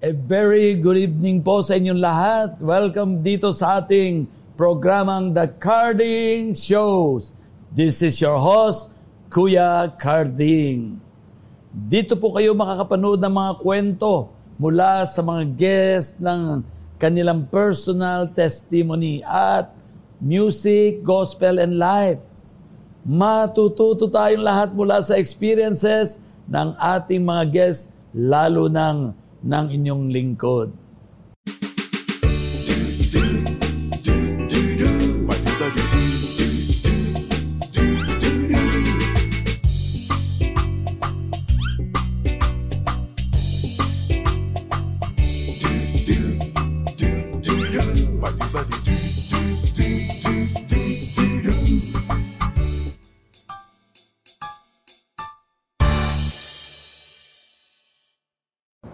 A very good evening po sa inyong lahat. Welcome dito sa ating programang The Carding Shows. This is your host, Kuya Carding. Dito po kayo makakapanood ng mga kwento mula sa mga guests ng kanilang personal testimony at music, gospel, and life. Matututo tayong lahat mula sa experiences ng ating mga guests, lalo ng ng inyong lingkod.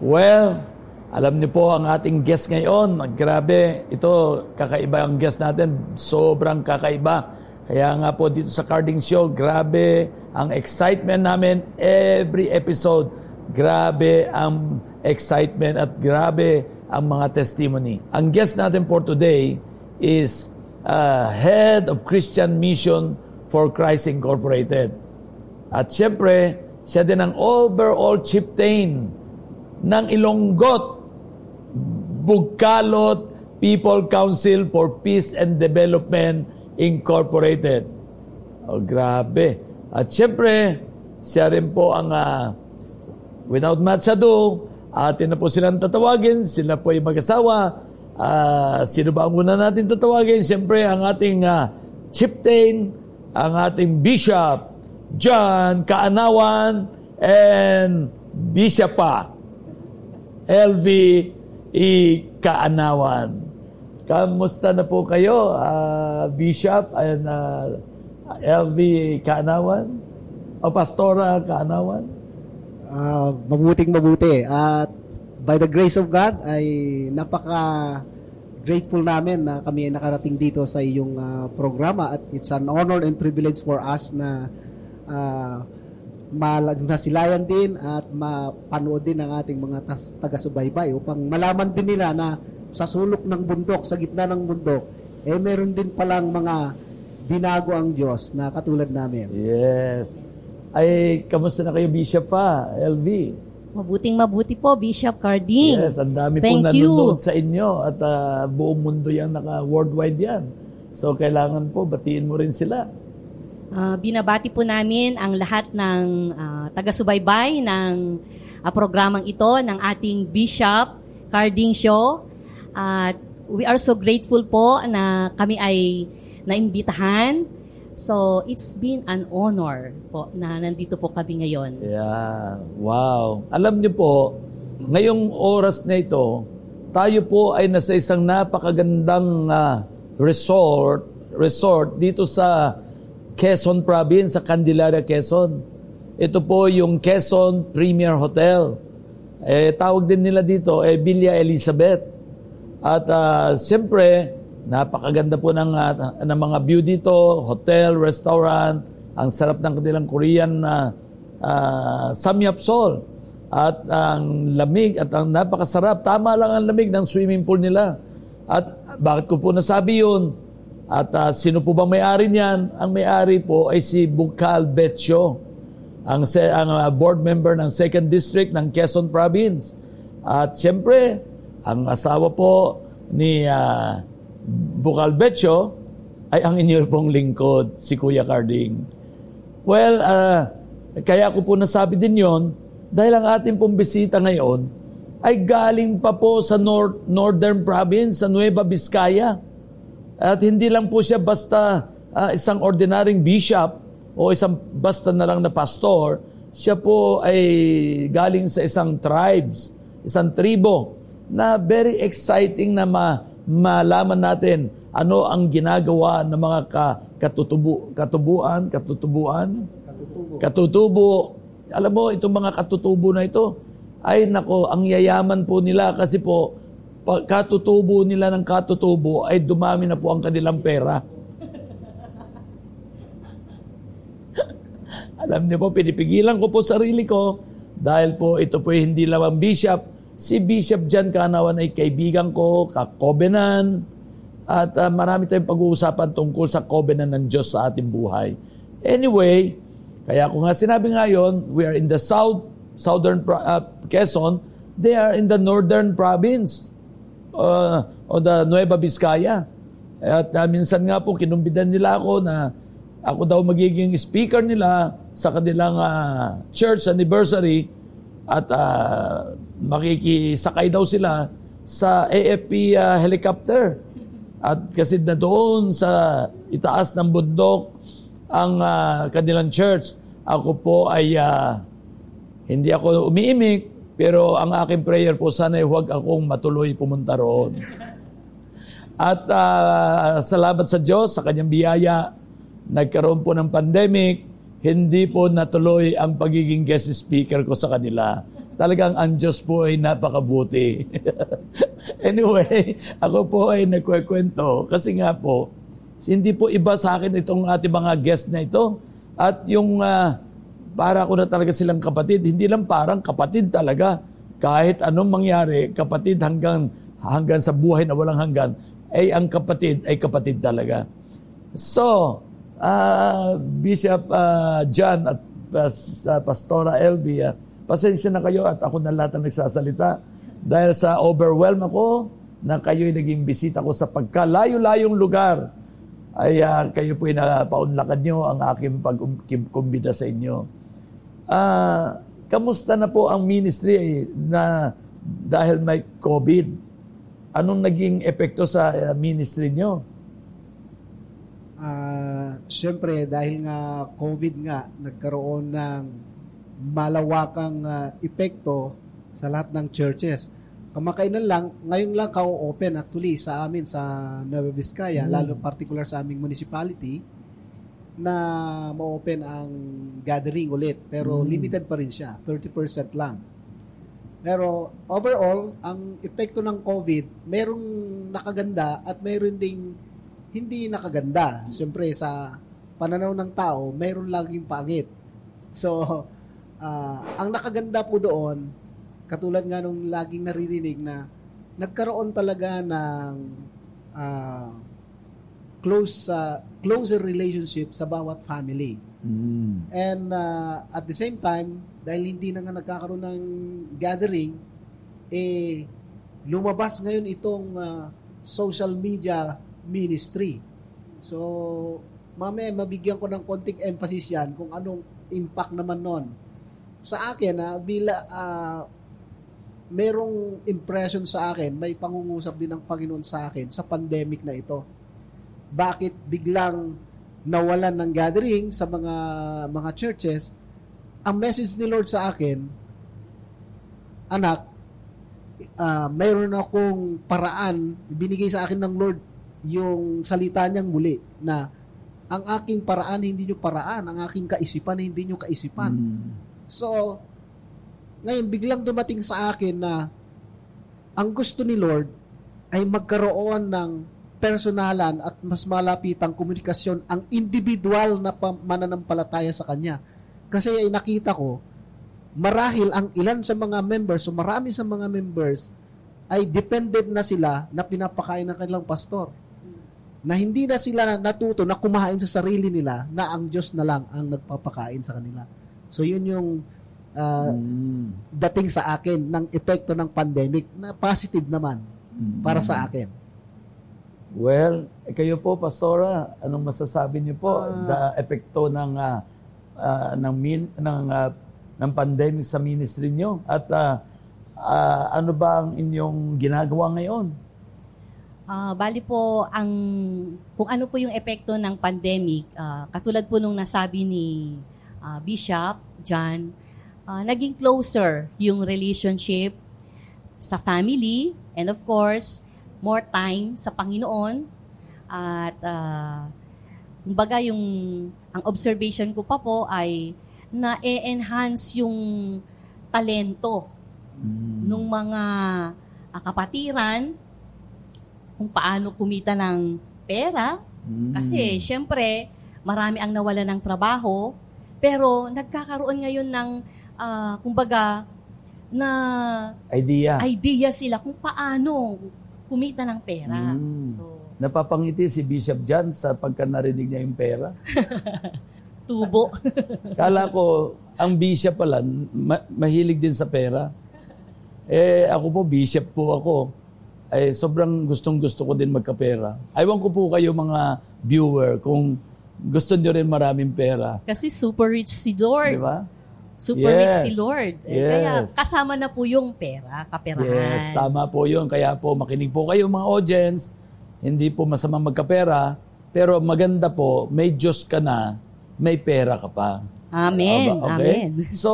Well, alam niyo po ang ating guest ngayon. Grabe, ito kakaiba ang guest natin. Sobrang kakaiba. Kaya nga po dito sa Carding Show, grabe ang excitement namin every episode. Grabe ang excitement at grabe ang mga testimony. Ang guest natin for today is uh, Head of Christian Mission for Christ Incorporated. At syempre, siya din ang overall chieftain ng Ilonggot, Bugkalot People Council for Peace and Development Incorporated. Oh, grabe. At syempre, siya rin po ang uh, without much ado, atin na po silang tatawagin. Sila po ay mag-asawa. Uh, sino ba ang una natin tatawagin? Siyempre, ang ating uh, chieftain, ang ating bishop, John Kaanawan, and Bishop pa. LV E. Kamusta na po kayo, uh, Bishop and uh, LV Kaanawan? O Pastora Kaanawan? Uh, mabuting mabuti. At by the grace of God, ay napaka grateful namin na kami ay nakarating dito sa iyong uh, programa at it's an honor and privilege for us na uh, nasilayan din at mapanood din ng ating mga taga-subaybay upang malaman din nila na sa sulok ng bundok, sa gitna ng bundok, eh meron din palang mga binago ang Diyos na katulad namin. Yes. Ay, kamusta na kayo, Bishop pa, LV? Mabuting mabuti po, Bishop Carding. Yes, ang dami Thank po you. nanonood sa inyo at uh, buong mundo yan, naka-worldwide yan. So, kailangan po, batiin mo rin sila. Uh, binabati po namin ang lahat ng uh, taga-subaybay ng uh, programang ito ng ating Bishop Carding Show. At uh, we are so grateful po na kami ay naimbitahan. So, it's been an honor po na nandito po kami ngayon. Yeah. Wow. Alam niyo po, ngayong oras na ito, tayo po ay nasa isang napakagandang uh, resort resort dito sa Quezon Province sa Candelaria, Quezon. Ito po yung Quezon Premier Hotel. Eh, tawag din nila dito, eh, Villa Elizabeth. At uh, siyempre, napakaganda po ng, uh, ng mga view dito, hotel, restaurant, ang sarap ng kanilang Korean na uh, uh, samyapsol. At ang lamig at ang napakasarap. Tama lang ang lamig ng swimming pool nila. At bakit ko po nasabi yun? At uh, sino po bang may-ari niyan? Ang may-ari po ay si Bukal Betio, ang, ang uh, board member ng 2nd District ng Quezon Province. At siyempre, ang asawa po ni uh, Bukal Betio ay ang inyo pong lingkod, si Kuya Carding. Well, uh, kaya ko po nasabi din yon dahil ang ating pong bisita ngayon ay galing pa po sa North, Northern Province, sa Nueva Vizcaya. At hindi lang po siya basta uh, isang ordinaryong bishop o isang basta na lang na pastor. Siya po ay galing sa isang tribes, isang tribo na very exciting na ma, malaman natin ano ang ginagawa ng mga ka, katutubo, katubuan, katutubuan, katutubo. katutubo. Alam mo, itong mga katutubo na ito, ay nako, ang yayaman po nila kasi po, katutubo nila ng katutubo ay dumami na po ang kanilang pera. Alam niyo po, pinipigilan ko po sarili ko dahil po ito po hindi lamang bishop, si Bishop John Kanawan ay kaibigan ko, ka-covenant, at uh, marami tayong pag-uusapan tungkol sa covenant ng Diyos sa ating buhay. Anyway, kaya ko nga sinabi ngayon, we are in the south, southern uh, Quezon, they are in the northern province uh, o the Nueva Vizcaya. At uh, minsan nga po kinumbidan nila ako na ako daw magiging speaker nila sa kanilang uh, church anniversary at uh, makikisakay daw sila sa AFP uh, helicopter. At kasi na doon sa itaas ng bundok ang uh, kanilang church. Ako po ay uh, hindi ako umiimik, pero ang aking prayer po sana ay huwag akong matuloy pumunta roon. At uh, salamat sa Diyos, sa kanyang biyaya, nagkaroon po ng pandemic, hindi po natuloy ang pagiging guest speaker ko sa kanila. Talagang ang Diyos po ay napakabuti. anyway, ako po ay nagkwekwento kasi nga po, hindi po iba sa akin itong ating mga guest na ito. At yung uh, para ko na talaga silang kapatid, hindi lang parang kapatid talaga. Kahit anong mangyari, kapatid hanggang hanggang sa buhay na walang hanggan, ay ang kapatid ay kapatid talaga. So, uh, Bishop uh, John at uh, Pastora Elby, uh, pasensya na kayo at ako na lahat ang nagsasalita dahil sa overwhelm ako na kayo'y naging bisita ko sa pagkalayo-layong lugar ay uh, kayo po'y napaunlakan nyo ang aking pagkumbida sa inyo. Uh, kamusta na po ang ministry na dahil may COVID? Anong naging epekto sa uh, ministry nyo? Uh, Siyempre, dahil nga COVID nga, nagkaroon ng malawakang uh, epekto sa lahat ng churches. Kamakainan lang, ngayon lang ka-open actually sa amin sa Nueva Vizcaya, mm. lalo particular sa aming municipality, na ma-open ang gathering ulit. Pero mm. limited pa rin siya, 30% lang. Pero overall, ang epekto ng COVID, merong nakaganda at mayroon ding hindi nakaganda. Siyempre, sa pananaw ng tao, mayroon laging pangit. So, Uh, ang nakaganda po doon, katulad nga nung laging naririnig na nagkaroon talaga ng uh, close uh, closer relationship sa bawat family. Mm. And uh, at the same time, dahil hindi na nga nagkakaroon ng gathering, eh lumabas ngayon itong uh, social media ministry. So, mamaya mabigyan ko ng konting emphasis yan kung anong impact naman nun sa akin na uh, bila uh, merong impression sa akin, may pangungusap din ng Panginoon sa akin sa pandemic na ito. Bakit biglang nawalan ng gathering sa mga mga churches? Ang message ni Lord sa akin, anak, uh, mayroon akong paraan, binigay sa akin ng Lord yung salita niyang muli na ang aking paraan hindi niyo paraan, ang aking kaisipan hindi niyo kaisipan. Mm. So, ngayon biglang dumating sa akin na ang gusto ni Lord ay magkaroon ng personalan at mas malapitang komunikasyon ang individual na mananampalataya sa Kanya. Kasi ay nakita ko, marahil ang ilan sa mga members o marami sa mga members ay dependent na sila na pinapakain ng kanilang pastor. Na hindi na sila natuto na kumain sa sarili nila na ang Diyos na lang ang nagpapakain sa kanila. So yun yung uh, mm. dating sa akin ng epekto ng pandemic na positive naman mm. para sa akin. Well, eh, kayo po Pastora, anong masasabi niyo po? Uh, the epekto ng uh, uh, ng min, ng uh, ng pandemic sa ministry niyo? At uh, uh, ano ba ang inyong ginagawa ngayon? Uh, bali po ang kung ano po yung epekto ng pandemic, uh, katulad po nung nasabi ni uh, Bishop John, uh, naging closer yung relationship sa family and of course, more time sa Panginoon at uh, kumbaga yung ang observation ko pa po ay na-enhance yung talento mm. ng mga uh, kapatiran kung paano kumita ng pera mm. kasi syempre marami ang nawala ng trabaho pero nagkakaroon ngayon ng, uh, kumbaga, na Idea. idea sila kung paano kumita ng pera. Mm. So, Napapangiti si Bishop John sa pagka narinig niya yung pera. tubo. Kala ko, ang bishop pala, ma- mahilig din sa pera. Eh, ako po, bishop po ako. Ay, sobrang gustong gusto ko din magkapera. Aywan ko po kayo mga viewer kung gusto nyo rin maraming pera. Kasi super rich si Lord. Di ba? Super Yes. rich si Lord. Eh, Kaya Yes. kasama na po yung pera, kaperahan. Yes, tama po yun. Kaya po, makinig po kayo mga audience. Hindi po masama magkapera. Pero maganda po, may Diyos ka na, may pera ka pa. Amen. Aba, Amen. So,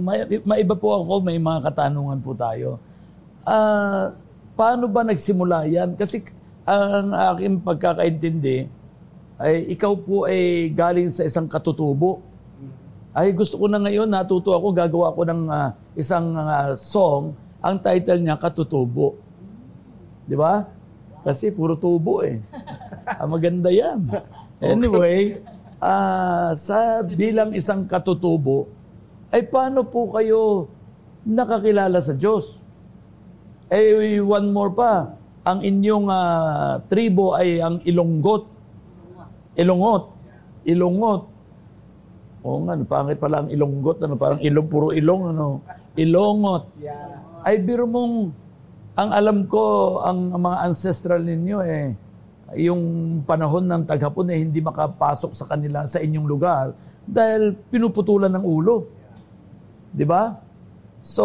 may, maiba po ako, may mga katanungan po tayo. Ah, paano ba nagsimula yan? Kasi ang aking pagkakaintindi, ay ikaw po ay galing sa isang katutubo. Ay gusto ko na ngayon, natuto ako, gagawa ko ng ah, isang ah, song, ang title niya, Katutubo. Di ba? Kasi puro tubo eh. ah, maganda yan. Anyway, ah, sa bilang isang katutubo, ay paano po kayo nakakilala sa Diyos? Eh, one more pa. Ang inyong ah, tribo ay ang Ilonggot. Ilongot. Ilongot. Oo nga, pangit pala ang Ilonggot. Ano, parang ilong, puro ilong. Ano. Ilongot. Yeah. Ay, biro mong, ang alam ko, ang mga ancestral ninyo eh, yung panahon ng taghapon eh, hindi makapasok sa kanila, sa inyong lugar, dahil pinuputulan ng ulo. Di ba? So,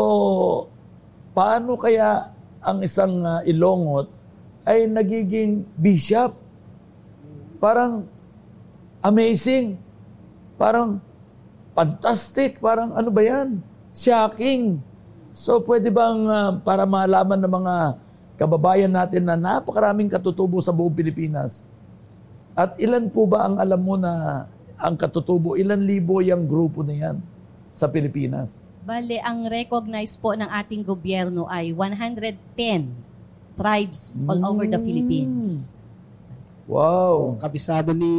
paano kaya ang isang ah, ilongot ay nagiging bishop? Parang amazing. Parang fantastic. Parang ano ba yan? Shocking. So pwede bang ah, para malaman ng mga kababayan natin na napakaraming katutubo sa buong Pilipinas? At ilan po ba ang alam mo na ang katutubo? Ilan libo yung grupo na yan sa Pilipinas? Bale, ang recognized po ng ating gobyerno ay 110 tribes all over the Mm. Philippines. Wow. Kabisado ni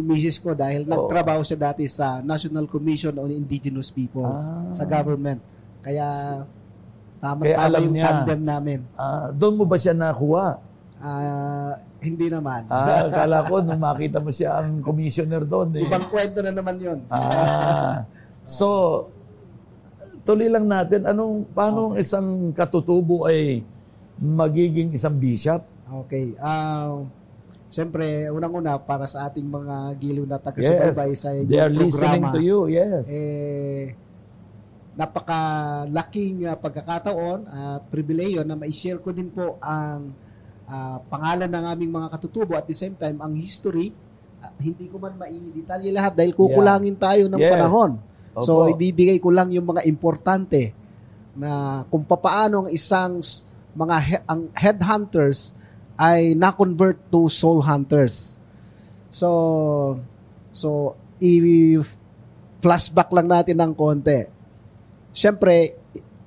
Mrs. ko dahil Oo. nagtrabaho siya dati sa National Commission on Indigenous Peoples Ah. sa government. Kaya tama Kaya tama alam yung niya. tandem namin. Ah, doon mo ba siya nakuha? Ah, hindi naman. Ah, akala ko nung makita mo siya ang commissioner doon eh. Ibang kwento na naman 'yon. Ah. So, tuloy lang natin, anong, paano ang isang katutubo ay magiging isang bishop? Okay. Um Siyempre, unang-una para sa ating mga giliw na taga-subaybay sa inyong they are programa. listening to you, yes. eh, napakalaking uh, pagkakataon at pribileyo na ma-share ko din po ang ah, pangalan ng aming mga katutubo at the same time ang history. Ah, hindi ko man maidetalye lahat dahil kukulangin tayo ng Yes. panahon. So Opo. ibibigay ko lang yung mga importante na kung papaano ang isang mga he- ang headhunters ay na-convert to soul hunters. So so i-flashback lang natin ng konti. Siyempre,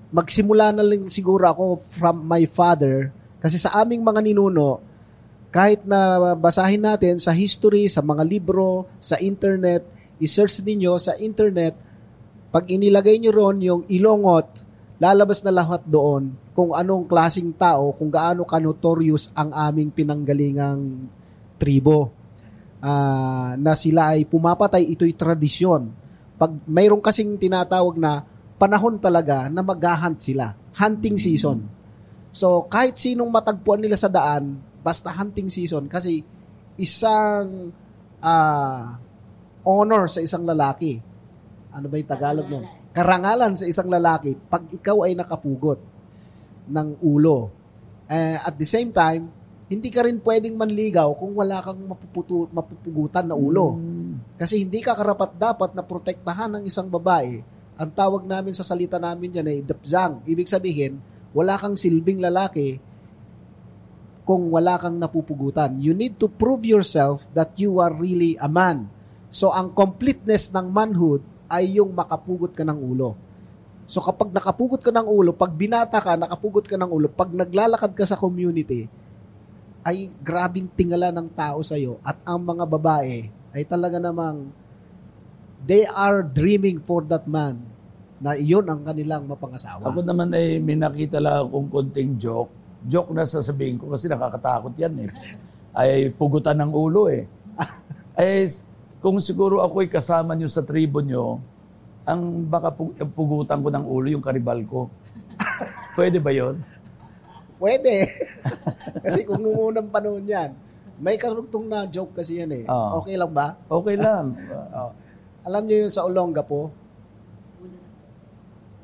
magsimula na lang siguro ako from my father kasi sa aming mga ninuno, kahit na basahin natin sa history, sa mga libro, sa internet, i-search ninyo sa internet, pag inilagay nyo ron yung ilongot, lalabas na lahat doon kung anong klasing tao, kung gaano ka-notorious ang aming pinanggalingang tribo. Ah, na sila ay pumapatay, ito'y tradisyon. Pag mayroon kasing tinatawag na panahon talaga na mag-hunt sila. Hunting season. So, kahit sinong matagpuan nila sa daan, basta hunting season kasi isang ah, honor sa isang lalaki. Ano ba yung Tagalog nun? Karangalan sa isang lalaki pag ikaw ay nakapugot ng ulo. Eh, at the same time, hindi ka rin pwedeng manligaw kung wala kang mapuputu- mapupugutan na ulo. Mm. Kasi hindi ka karapat dapat na protektahan ng isang babae. Ang tawag namin sa salita namin dyan ay dapzang. Ibig sabihin, wala kang silbing lalaki kung wala kang napupugutan. You need to prove yourself that you are really a man. So, ang completeness ng manhood ay yung makapugot ka ng ulo. So, kapag nakapugot ka ng ulo, pag binata ka, nakapugot ka ng ulo, pag naglalakad ka sa community, ay grabing tingala ng tao sa'yo. At ang mga babae ay talaga namang they are dreaming for that man na iyon ang kanilang mapangasawa. Ako naman ay may nakita lang akong konting joke. Joke na sasabihin ko kasi nakakatakot yan eh. Ay pugutan ng ulo eh. ay kung siguro ako'y kasama nyo sa tribo nyo, ang baka pu- pugutan ko ng ulo yung karibal ko. Pwede ba yon? Pwede. kasi kung nung unang panahon yan, may karugtong na joke kasi yan eh. Oo. Okay lang ba? Okay lang. Oh. Alam niyo yung sa Olongapo?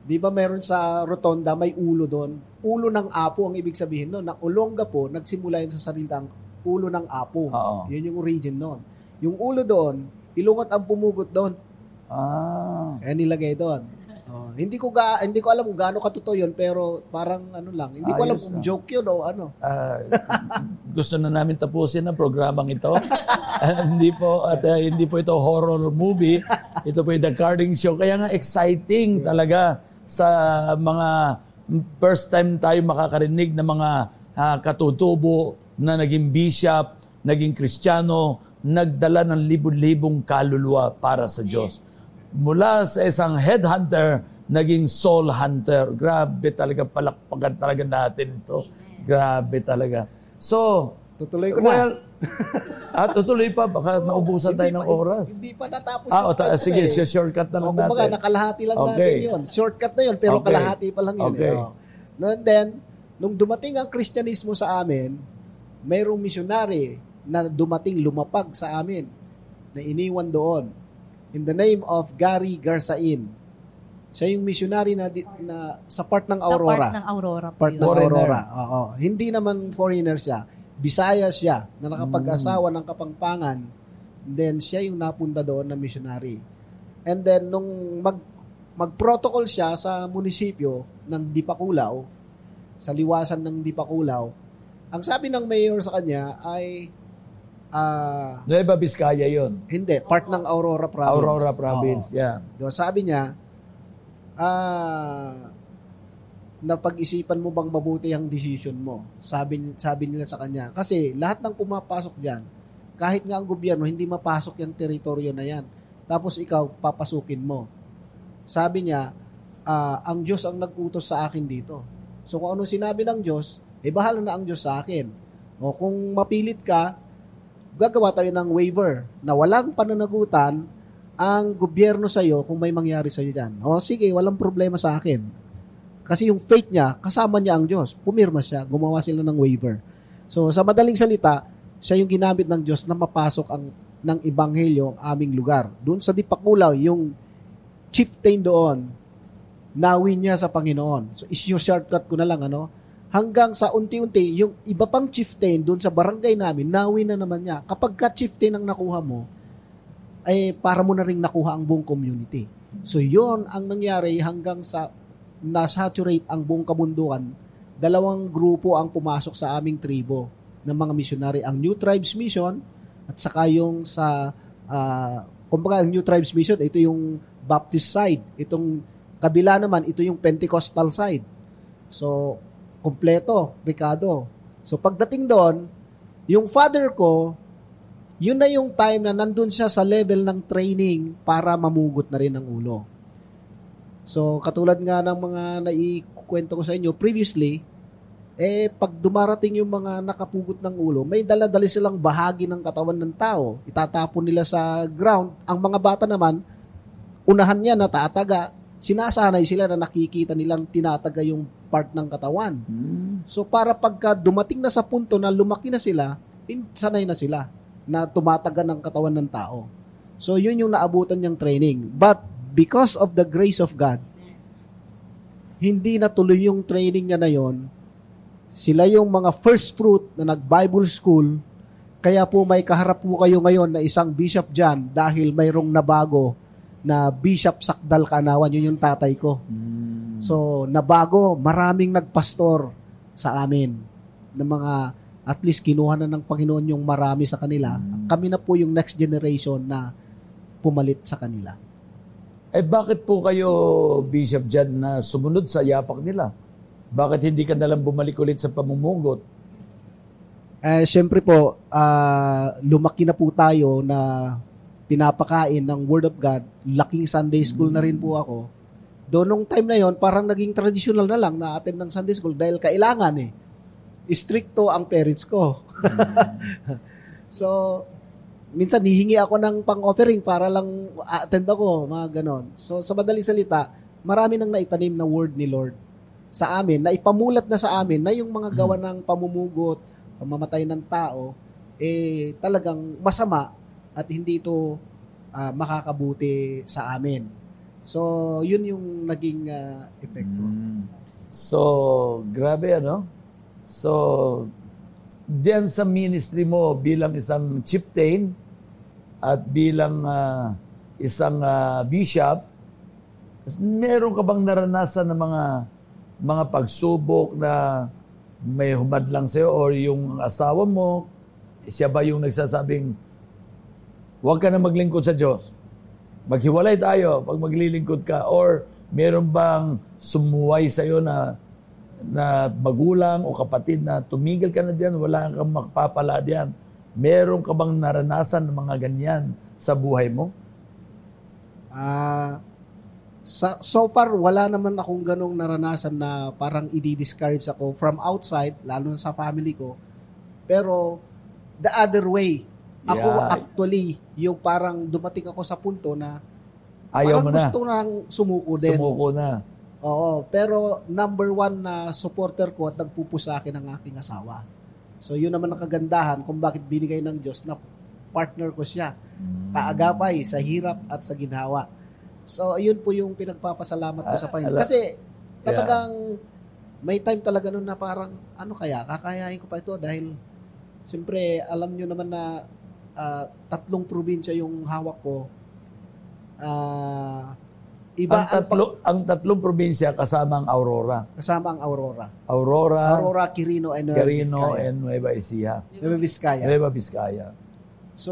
Di ba meron sa rotonda, may ulo doon? Ulo ng apo ang ibig sabihin noon. Ang Olongapo, nagsimula yun sa salitang ulo ng apo. Oo. Yun yung origin noon. Yung ulo doon, ilungot ang pumugot doon. Ah. Kaya nilagay doon. Oh, hindi ko ga, hindi ko alam kung gaano katotoo yun pero parang ano lang, hindi ko alam Ayos kung ah. joke yun o ano. Ah, gusto na namin tapusin ang programang ito. Ah, hindi po at ah, hindi po ito horror movie. Ito po yung The Carding Show. Kaya nga exciting talaga sa mga first time tayo makakarinig ng mga ah, katutubo na naging bishop, naging kristyano, nagdala ng libon-libong kaluluwa para sa Diyos. Mula sa isang headhunter, naging soul hunter. Grabe talaga, palakpakan talaga natin ito. Grabe talaga. So, Tutuloy ko na. well, at tutuloy pa, baka maubusan tayo ng pa- oras. Hindi pa natapos Ah, yung ta- sige, eh. shortcut na lang O, kumbaga, natin. nakalahati lang Okay. natin yun. Shortcut na yun, pero Okay. kalahati pa lang yun. Okay. Eh. O. No, And then, nung dumating ang Kristyanismo sa amin, mayroong missionary na dumating lumapag sa amin na iniwan doon in the name of Gary Garzain. Siya yung missionary na, di- na sa part ng Sa Aurora. part ng Aurora po Part yun. ng Foreigner. Aurora. Oo. Hindi naman foreigner siya. Bisaya siya na nakapag-asawa Hmm. ng Kapampangan. Then siya yung napunta doon na missionary. And then nung mag mag-protocol siya sa munisipyo ng Dipakulaw, sa liwasan ng Dipakulaw, ang sabi ng mayor sa kanya ay ah, Nueva Vizcaya yon. hindi, part ng Aurora Province. Aurora Province, Oo. yeah. Diba, sabi niya, ah, napag-isipan mo bang mabuti ang decision mo? Sabi, sabi nila sa kanya. Kasi lahat ng pumapasok dyan, kahit nga ang gobyerno, hindi mapasok yung teritoryo na yan. Tapos ikaw, papasukin mo. Sabi niya, ah, ang Diyos ang nag-utos sa akin dito. So kung ano sinabi ng Diyos, eh bahala na ang Diyos sa akin. O kung mapilit ka, gagawa tayo ng waiver na walang pananagutan ang gobyerno sa iyo kung may mangyari sa iyo diyan. O sige, walang problema sa akin. Kasi yung faith niya, kasama niya ang Diyos. Pumirma siya, gumawa sila ng waiver. So sa madaling salita, siya yung ginamit ng Diyos na mapasok ang ng ebanghelyo ang aming lugar. Doon sa Dipakulaw, yung chieftain doon, nawin niya sa Panginoon. So issue shortcut ko na lang ano, hanggang sa unti-unti yung iba pang chieftain doon sa barangay namin, nawin na naman niya. Kapag ka chieftain ang nakuha mo, ay para mo na ring nakuha ang buong community. So yon ang nangyari hanggang sa na-saturate ang buong kabundukan. Dalawang grupo ang pumasok sa aming tribo ng mga missionary. Ang New Tribes Mission at saka yung sa ah, kumbaga ang New Tribes Mission, ito yung Baptist side. Itong kabila naman, ito yung Pentecostal side. So, kompleto, Ricardo. So, pagdating doon, yung father ko, yun na yung time na nandun siya sa level ng training para mamugot na rin ang ulo. So, katulad nga ng mga naikwento ko sa inyo previously, eh, pag dumarating yung mga nakapugot ng ulo, may daladali silang bahagi ng katawan ng tao. Itatapon nila sa ground. Ang mga bata naman, unahan niya natataga. Sinasanay sila na nakikita nilang tinataga yung part ng katawan. Hmm. So para pagka dumating na sa punto na lumaki na sila, in- sanay na sila na tumataga ng katawan ng tao. So yun yung naabutan niyang training. But because of the grace of God, hindi natuloy yung training niya na yon. Sila yung mga first fruit na nag-Bible school. Kaya po may kaharap po kayo ngayon na isang bishop dyan dahil mayroong nabago na Bishop Sakdal Kanawan. Yun yung tatay ko. Hmm. So, nabago, maraming nagpastor sa amin ng mga at least kinuha na ng Panginoon yung marami sa kanila. Mm. Kami na po yung next generation na pumalit sa kanila. Eh bakit po kayo, Bishop Jan, na sumunod sa yapak nila? Bakit hindi ka nalang bumalik ulit sa pamumugot? Eh, syempre po, ah, lumaki na po tayo na pinapakain ng Word of God. Laking Sunday School na rin po ako. Doon nung time na yon parang naging traditional na lang na attend ng Sunday school dahil kailangan eh. Stricto ang parents ko. so, minsan hihingi ako ng pang-offering para lang attend ako, mga ganon. So, sa madaling salita, marami nang naitanim na word ni Lord sa amin, na ipamulat na sa amin na yung mga gawa ng pamumugot, pamamatay ng tao, eh talagang masama at hindi ito ah, makakabuti sa amin. So, yun yung naging ah, epekto. Mm. So, grabe ano? So, diyan sa ministry mo bilang isang chieftain at bilang ah, isang ah, bishop, meron ka bang naranasan ng mga mga pagsubok na may humadlang sa'yo or yung asawa mo, siya ba yung nagsasabing, huwag ka na maglingkod sa Diyos. Maghiwalay tayo pag maglilingkod ka. Or meron bang sumuway sa'yo na na magulang o kapatid na tumigil ka na diyan, wala kang makapapala diyan. Meron ka bang naranasan ng mga ganyan sa buhay mo? Ah, sa, so far, wala naman akong ganong naranasan na parang i-discourage ako from outside, lalo na sa family ko. Pero, the other way, ako Yeah. actually, yung parang dumating ako sa punto na Ayaw parang mo na. gusto nang sumuko din. Sumuko na. Oo, pero number one na supporter ko at nagpupo sa akin ang aking asawa. So yun naman ang kagandahan kung bakit binigay ng Diyos na partner ko siya. Kaagapay sa hirap at sa ginhawa. So yun po yung pinagpapasalamat ko sa Ah, Panginoon. Kasi talagang may time talaga nun na parang ano kaya, kakayahin ko pa ito dahil siyempre alam nyo naman na ah, tatlong probinsya yung hawak ko. Ah, iba ang, tatlo, pag- ang tatlong probinsya kasama ang Aurora. kasama ang Aurora. Aurora, Aurora, Quirino, and Nueva Carino, Vizcaya. and Nueva Ecija. Nueva Vizcaya. Nueva Vizcaya. So,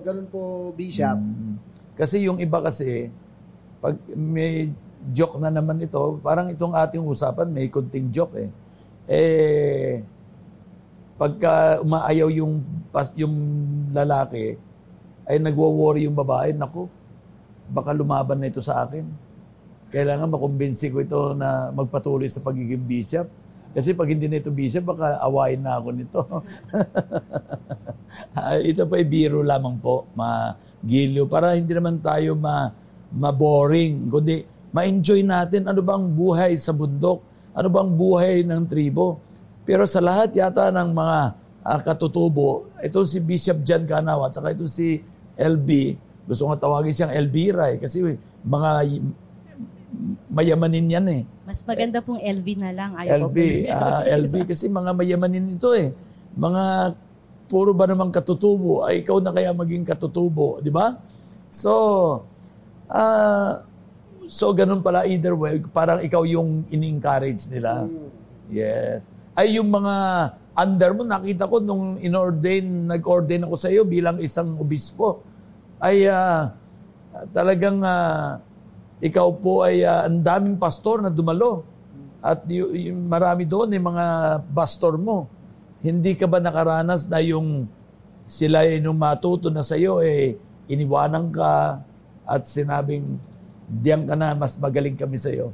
ganun po, Bishop. Mm. Kasi yung iba kasi, pag may joke na naman ito, parang itong ating usapan, may kunting joke eh. Eh, pagka umaayaw yung, pas, yung lalaki, ay nagwo-worry yung babae, naku, baka lumaban na ito sa akin. Kailangan makumbinsi ko ito na magpatuloy sa pagiging bishop. Kasi pag hindi na ito bishop, baka awayin na ako nito. Ah, ito pa biro lamang po, magiliw, para hindi naman tayo ma, ma-boring, kundi ma-enjoy natin ano bang buhay sa bundok, ano bang buhay ng tribo. Pero sa lahat yata ng mga ah, katutubo, ito si Bishop John Canawa at saka ito si LB, gusto nga tawagin siyang Elvira eh, kasi mga mayamanin yan eh. Mas maganda pong LV na lang. Ayaw LB, ko po. ah, LB kasi mga mayamanin ito eh. Mga puro ba namang katutubo, ay ikaw na kaya maging katutubo, di ba? So, ah, so ganun pala either way, parang ikaw yung in-encourage nila. Yes. Ay yung mga under mo, nakita ko nung in-ordain, nag-ordain ako sa iyo bilang isang obispo, ay ah, talagang ah, ikaw po ay ah, ang daming pastor na dumalo. At y- y- marami doon yung mga pastor mo. Hindi ka ba nakaranas na yung sila ay nung matuto na sa iyo eh iniwanan ka at sinabing diyan ka na mas magaling kami sa iyo.